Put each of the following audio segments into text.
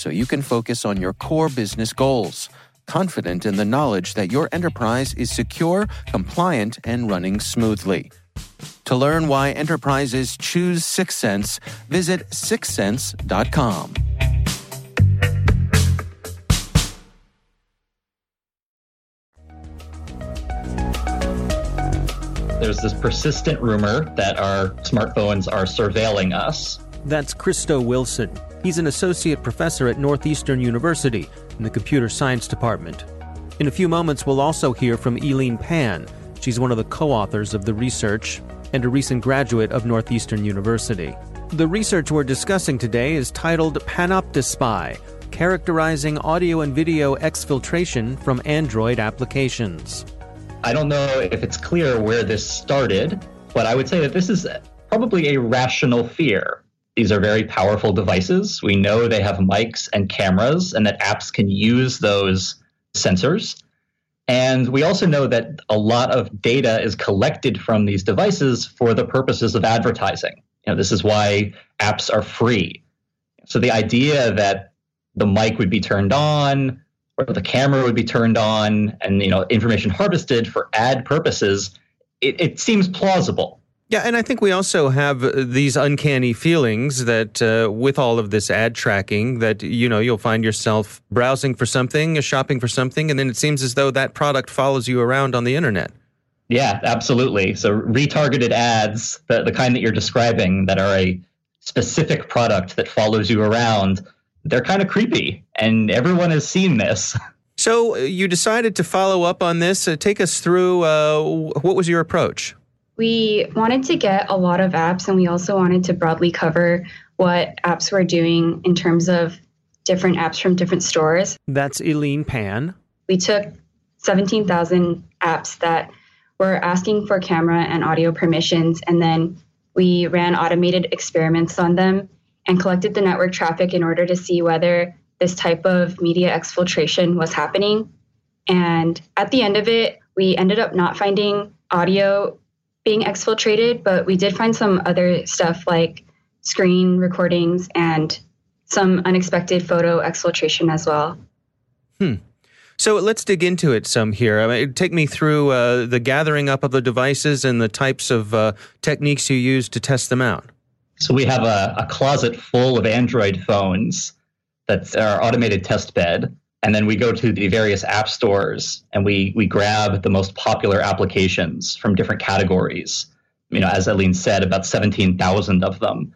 so you can focus on your core business goals confident in the knowledge that your enterprise is secure, compliant, and running smoothly. To learn why enterprises choose Syxsense, visit syxsense.com. There's this persistent rumor that our smartphones are surveilling us. That's Christo Wilson. He's an associate professor at Northeastern University in the computer science department. In a few moments, we'll also hear from Elleen Pan. She's one of the co authors of the research and a recent graduate of Northeastern University. The research we're discussing today is titled Panoptispy Characterizing Audio and Video Exfiltration from Android Applications. I don't know if it's clear where this started, but I would say that this is probably a rational fear. These are very powerful devices. We know they have mics and cameras, and that apps can use those sensors. And we also know that a lot of data is collected from these devices for the purposes of advertising. You know, this is why apps are free. So the idea that the mic would be turned on, or the camera would be turned on and you know information harvested for ad purposes it, it seems plausible yeah, and I think we also have uh, these uncanny feelings that uh, with all of this ad tracking, that you know you'll find yourself browsing for something, uh, shopping for something, and then it seems as though that product follows you around on the internet. Yeah, absolutely. So retargeted ads, the the kind that you're describing, that are a specific product that follows you around, they're kind of creepy, and everyone has seen this. So uh, you decided to follow up on this. Uh, take us through. Uh, what was your approach? We wanted to get a lot of apps, and we also wanted to broadly cover what apps were doing in terms of different apps from different stores. That's Elleen Pan. We took 17,000 apps that were asking for camera and audio permissions, and then we ran automated experiments on them and collected the network traffic in order to see whether this type of media exfiltration was happening. And at the end of it, we ended up not finding audio being exfiltrated, but we did find some other stuff like screen recordings and some unexpected photo exfiltration as well. Hmm. So let's dig into it some here. I mean, take me through uh, the gathering up of the devices and the types of uh, techniques you use to test them out. So we have a, a closet full of Android phones that's our automated test bed. And then we go to the various app stores and we we grab the most popular applications from different categories. You know, as Elleen said, about 17,000 of them.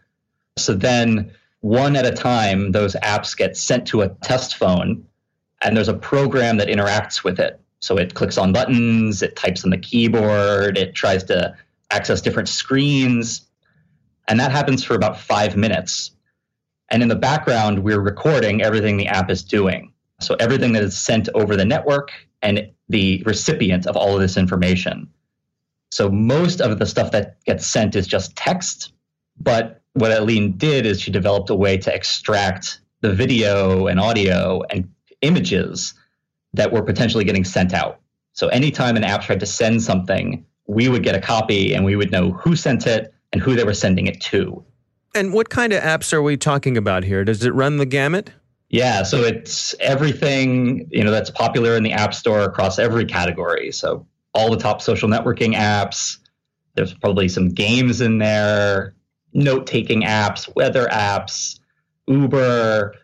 So then one at a time, those apps get sent to a test phone and there's a program that interacts with it. So it clicks on buttons, it types on the keyboard, it tries to access different screens. And that happens for about five minutes. And in the background, we're recording everything the app is doing. So everything that is sent over the network and the recipient of all of this information. So most of the stuff that gets sent is just text. But what Elleen did is she developed a way to extract the video and audio and images that were potentially getting sent out. So anytime an app tried to send something, we would get a copy and we would know who sent it and who they were sending it to. And what kind of apps are we talking about here? Does it run the gamut? Yeah, so it's everything, you know, that's popular in the App Store across every category. So all the top social networking apps, there's probably some games in there, note-taking apps, weather apps, Uber,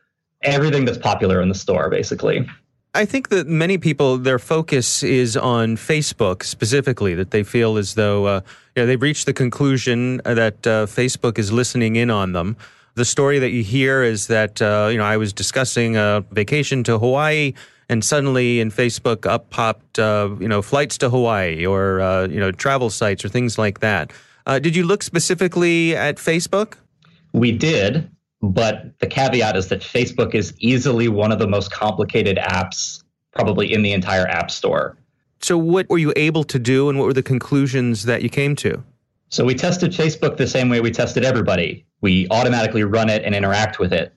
everything that's popular in the store basically. I think that many people, their focus is on Facebook specifically, that they feel as though uh, you know, they've reached the conclusion that uh, Facebook is listening in on them. The story that you hear is that, uh, you know, I was discussing a vacation to Hawaii and suddenly in Facebook up popped, uh, you know, flights to Hawaii or, uh, you know, travel sites or things like that. Uh, did you look specifically at Facebook? We did. But the caveat is that Facebook is easily one of the most complicated apps, probably in the entire App Store. So, what were you able to do, and what were the conclusions that you came to? So, we tested Facebook the same way we tested everybody. We automatically run it and interact with it.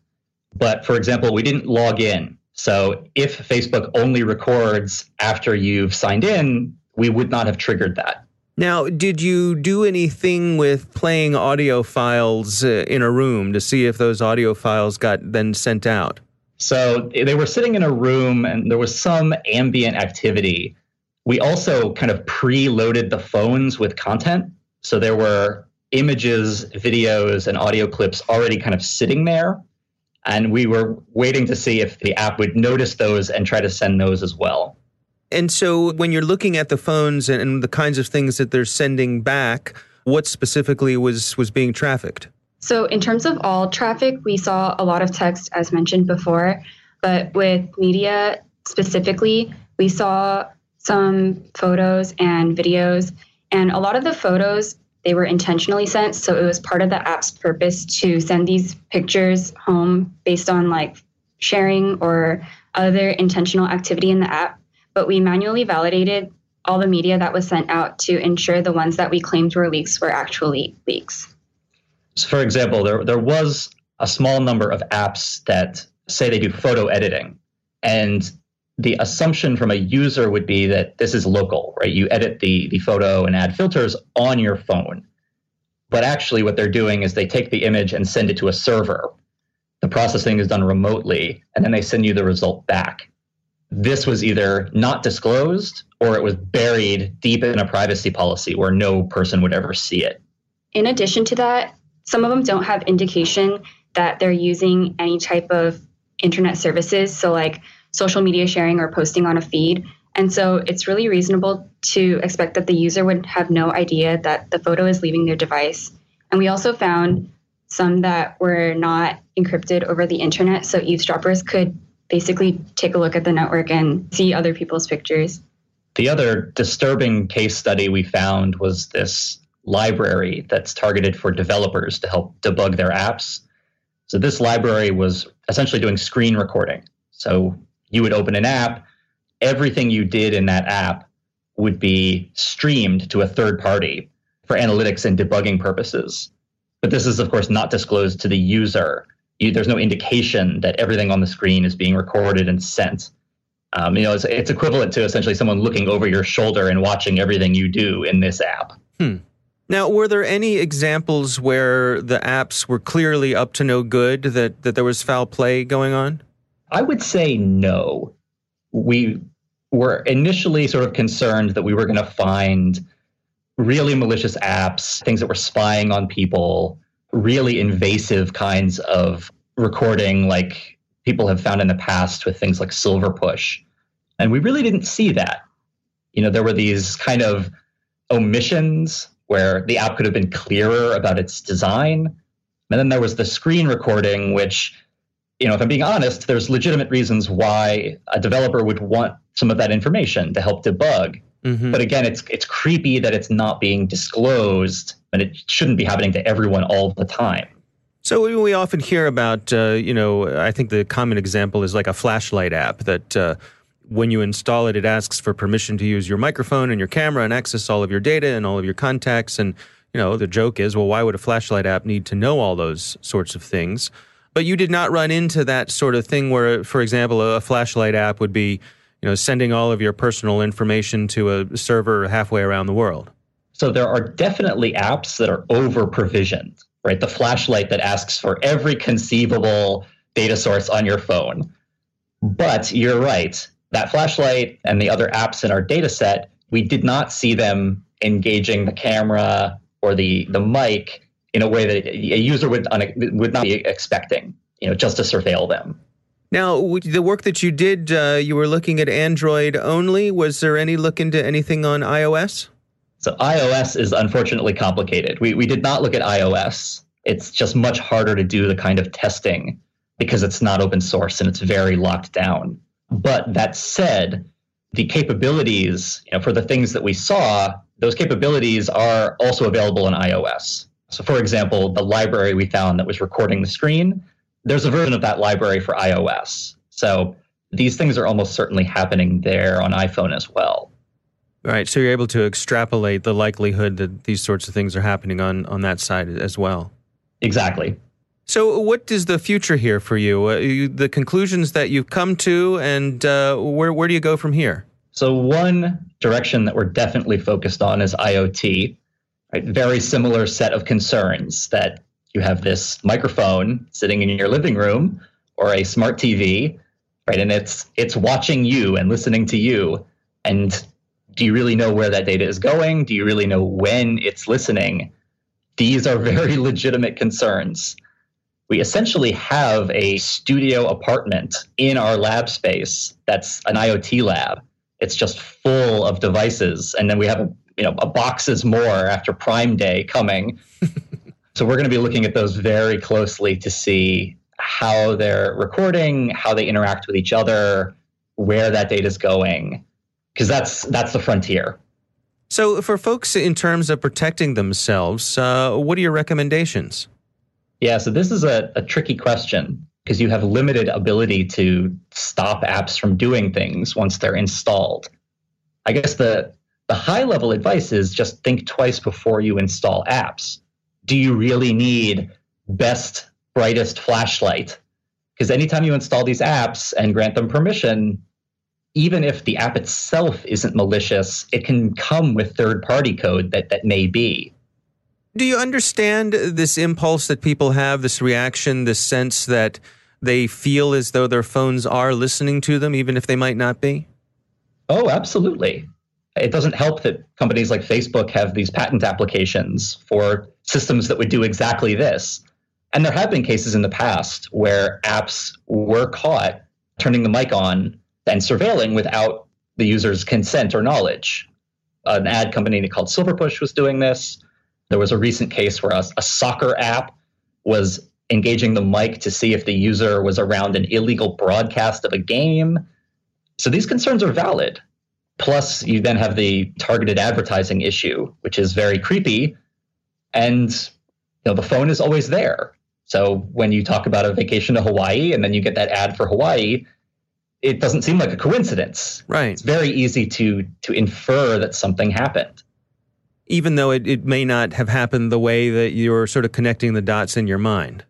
But for example, we didn't log in. So, if Facebook only records after you've signed in, we would not have triggered that. Now, did you do anything with playing audio files uh, in a room to see if those audio files got then sent out? So they were sitting in a room and there was some ambient activity. We also kind of preloaded the phones with content. So there were images, videos, and audio clips already kind of sitting there. And we were waiting to see if the app would notice those and try to send those as well. And so when you're looking at the phones and, and the kinds of things that they're sending back, what specifically was was being trafficked? So in terms of all traffic, we saw a lot of text as mentioned before, but with media specifically, we saw some photos and videos and a lot of the photos they were intentionally sent so it was part of the app's purpose to send these pictures home based on like sharing or other intentional activity in the app but we manually validated all the media that was sent out to ensure the ones that we claimed were leaks were actually leaks. So, for example, there, there was a small number of apps that say they do photo editing. And the assumption from a user would be that this is local, right? You edit the, the photo and add filters on your phone. But actually, what they're doing is they take the image and send it to a server. The processing is done remotely, and then they send you the result back this was either not disclosed or it was buried deep in a privacy policy where no person would ever see it. In addition to that, some of them don't have indication that they're using any type of internet services, so like social media sharing or posting on a feed. And so it's really reasonable to expect that the user would have no idea that the photo is leaving their device. And we also found some that were not encrypted over the internet, so eavesdroppers could basically take a look at the network and see other people's pictures. The other disturbing case study we found was this library that's targeted for developers to help debug their apps. So, this library was essentially doing screen recording. So, you would open an app, everything you did in that app would be streamed to a third party for analytics and debugging purposes. But this is, of course, not disclosed to the user you, there's no indication that everything on the screen is being recorded and sent. Um, you know, it's, it's equivalent to essentially someone looking over your shoulder and watching everything you do in this app. Hmm. Now, were there any examples where the apps were clearly up to no good, that, that there was foul play going on? I would say no. We were initially sort of concerned that we were going to find really malicious apps, things that were spying on people, really invasive kinds of recording, like people have found in the past with things like Silver Push. And we really didn't see that. You know, there were these kind of omissions where the app could have been clearer about its design. And then there was the screen recording, which, you know, if I'm being honest, there's legitimate reasons why a developer would want some of that information to help debug. Mm-hmm. But again, it's it's creepy that it's not being disclosed, and it shouldn't be happening to everyone all the time. So we often hear about, uh, you know, I think the common example is like a flashlight app that uh, when you install it, it asks for permission to use your microphone and your camera and access all of your data and all of your contacts. And, you know, the joke is, well, why would a flashlight app need to know all those sorts of things? But you did not run into that sort of thing where, for example, a flashlight app would be, you know, sending all of your personal information to a server halfway around the world. So there are definitely apps that are over provisioned, right? The flashlight that asks for every conceivable data source on your phone. But you're right that flashlight and the other apps in our data set, we did not see them engaging the camera or the, the mic in a way that a user would, would not be expecting, you know, just to surveil them. Now, the work that you did, uh, you were looking at Android only. Was there any look into anything on iOS? So iOS is unfortunately complicated. We, we did not look at iOS. It's just much harder to do the kind of testing because it's not open source and it's very locked down. But that said, the capabilities you know, for the things that we saw, those capabilities are also available in iOS. So, for example, the library we found that was recording the screen, there's a version of that library for iOS. So, these things are almost certainly happening there on iPhone as well. Right. So, you're able to extrapolate the likelihood that these sorts of things are happening on, on that side as well. Exactly. So, what is the future here for you? Uh, you the conclusions that you've come to, and uh, where where do you go from here? So, one direction that we're definitely focused on is IoT. Right, very similar set of concerns that you have this microphone sitting in your living room or a smart TV, right, and it's it's watching you and listening to you, and do you really know where that data is going? Do you really know when it's listening? These are very legitimate concerns we essentially have a studio apartment in our lab space that's an IoT lab. It's just full of devices, and then we have a, you know a boxes more after Prime Day coming. so we're going to be looking at those very closely to see how they're recording, how they interact with each other, where that data is going, because that's that's the frontier. So, for folks in terms of protecting themselves, uh, what are your recommendations? Yeah, so this is a, a tricky question because you have limited ability to stop apps from doing things once they're installed. I guess the the high level advice is just think twice before you install apps. Do you really need best brightest flashlight? Because anytime you install these apps and grant them permission, even if the app itself isn't malicious, it can come with third party code that, that may be. Do you understand this impulse that people have, this reaction, this sense that they feel as though their phones are listening to them, even if they might not be? Oh, absolutely. It doesn't help that companies like Facebook have these patent applications for systems that would do exactly this. And there have been cases in the past where apps were caught turning the mic on and surveilling without the user's consent or knowledge. An ad company called Silverpush was doing this. There was a recent case where a, a soccer app was engaging the mic to see if the user was around an illegal broadcast of a game. So these concerns are valid. Plus, you then have the targeted advertising issue, which is very creepy. And you know, the phone is always there. So when you talk about a vacation to Hawaii and then you get that ad for Hawaii, it doesn't seem like a coincidence. Right. It's very easy to to infer that something happened even though it, it may not have happened the way that you're sort of connecting the dots in your mind.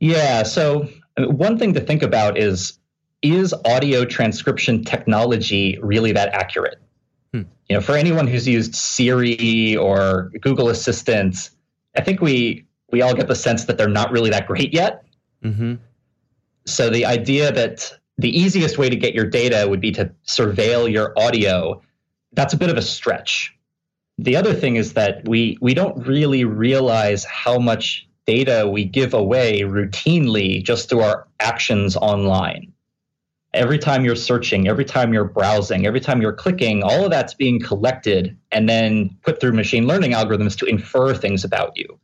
Yeah. So, one thing to think about is is audio transcription technology really that accurate? Hmm. You know, for anyone who's used Siri or Google Assistant, I think we we all get the sense that they're not really that great yet. Mm-hmm. So the idea that the easiest way to get your data would be to surveil your audio. That's a bit of a stretch. The other thing is that we we don't really realize how much data we give away routinely just through our actions online. Every time you're searching, every time you're browsing, every time you're clicking, all of that's being collected and then put through machine learning algorithms to infer things about you.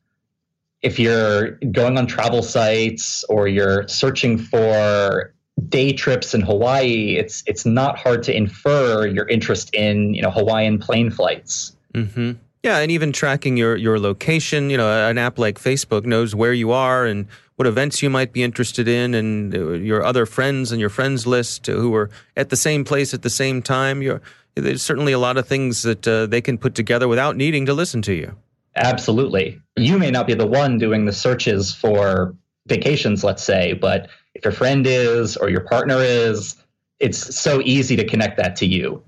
If you're going on travel sites or you're searching for day trips in Hawaii, it's it's not hard to infer your interest in you know Hawaiian plane flights. Mm-hmm. Yeah, and even tracking your your location. You know, an app like Facebook knows where you are and what events you might be interested in, and uh, your other friends and your friends list who are at the same place at the same time. You're, there's certainly a lot of things that uh, they can put together without needing to listen to you. Absolutely. You may not be the one doing the searches for vacations, let's say, but if your friend is or your partner is, it's so easy to connect that to you.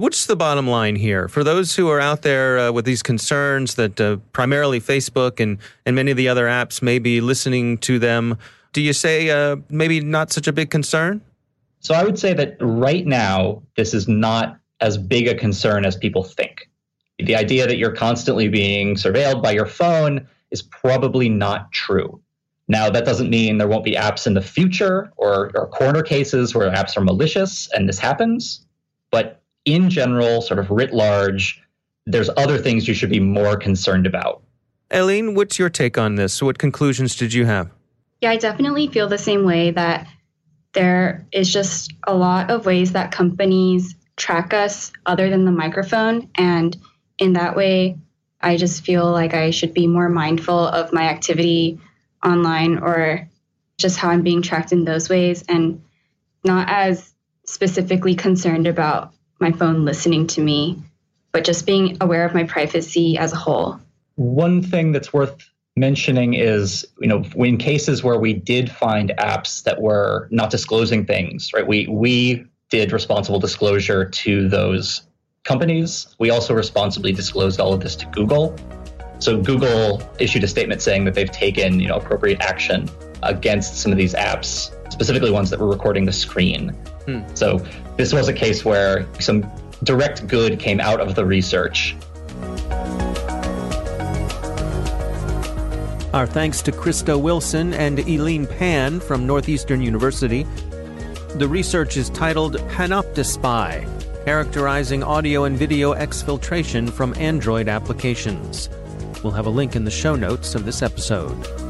What's the bottom line here for those who are out there uh, with these concerns that uh, primarily Facebook and, and many of the other apps may be listening to them? Do you say uh, maybe not such a big concern? So I would say that right now, this is not as big a concern as people think. The idea that you're constantly being surveilled by your phone is probably not true. Now, that doesn't mean there won't be apps in the future or, or corner cases where apps are malicious and this happens. But in general, sort of writ large, there's other things you should be more concerned about. Elleen, what's your take on this? What conclusions did you have? Yeah, I definitely feel the same way that there is just a lot of ways that companies track us other than the microphone. And in that way, I just feel like I should be more mindful of my activity online or just how I'm being tracked in those ways and not as specifically concerned about my phone listening to me, but just being aware of my privacy as a whole. One thing that's worth mentioning is, you know, in cases where we did find apps that were not disclosing things, right? We we did responsible disclosure to those companies. We also responsibly disclosed all of this to Google. So Google issued a statement saying that they've taken, you know, appropriate action against some of these apps, specifically ones that were recording the screen. Hmm. So this was a case where some direct good came out of the research. Our thanks to Christo Wilson and Elleen Pan from Northeastern University. The research is titled Panoptispy Characterizing Audio and Video Exfiltration from Android Applications. We'll have a link in the show notes of this episode.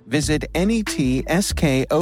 visit netskope.com.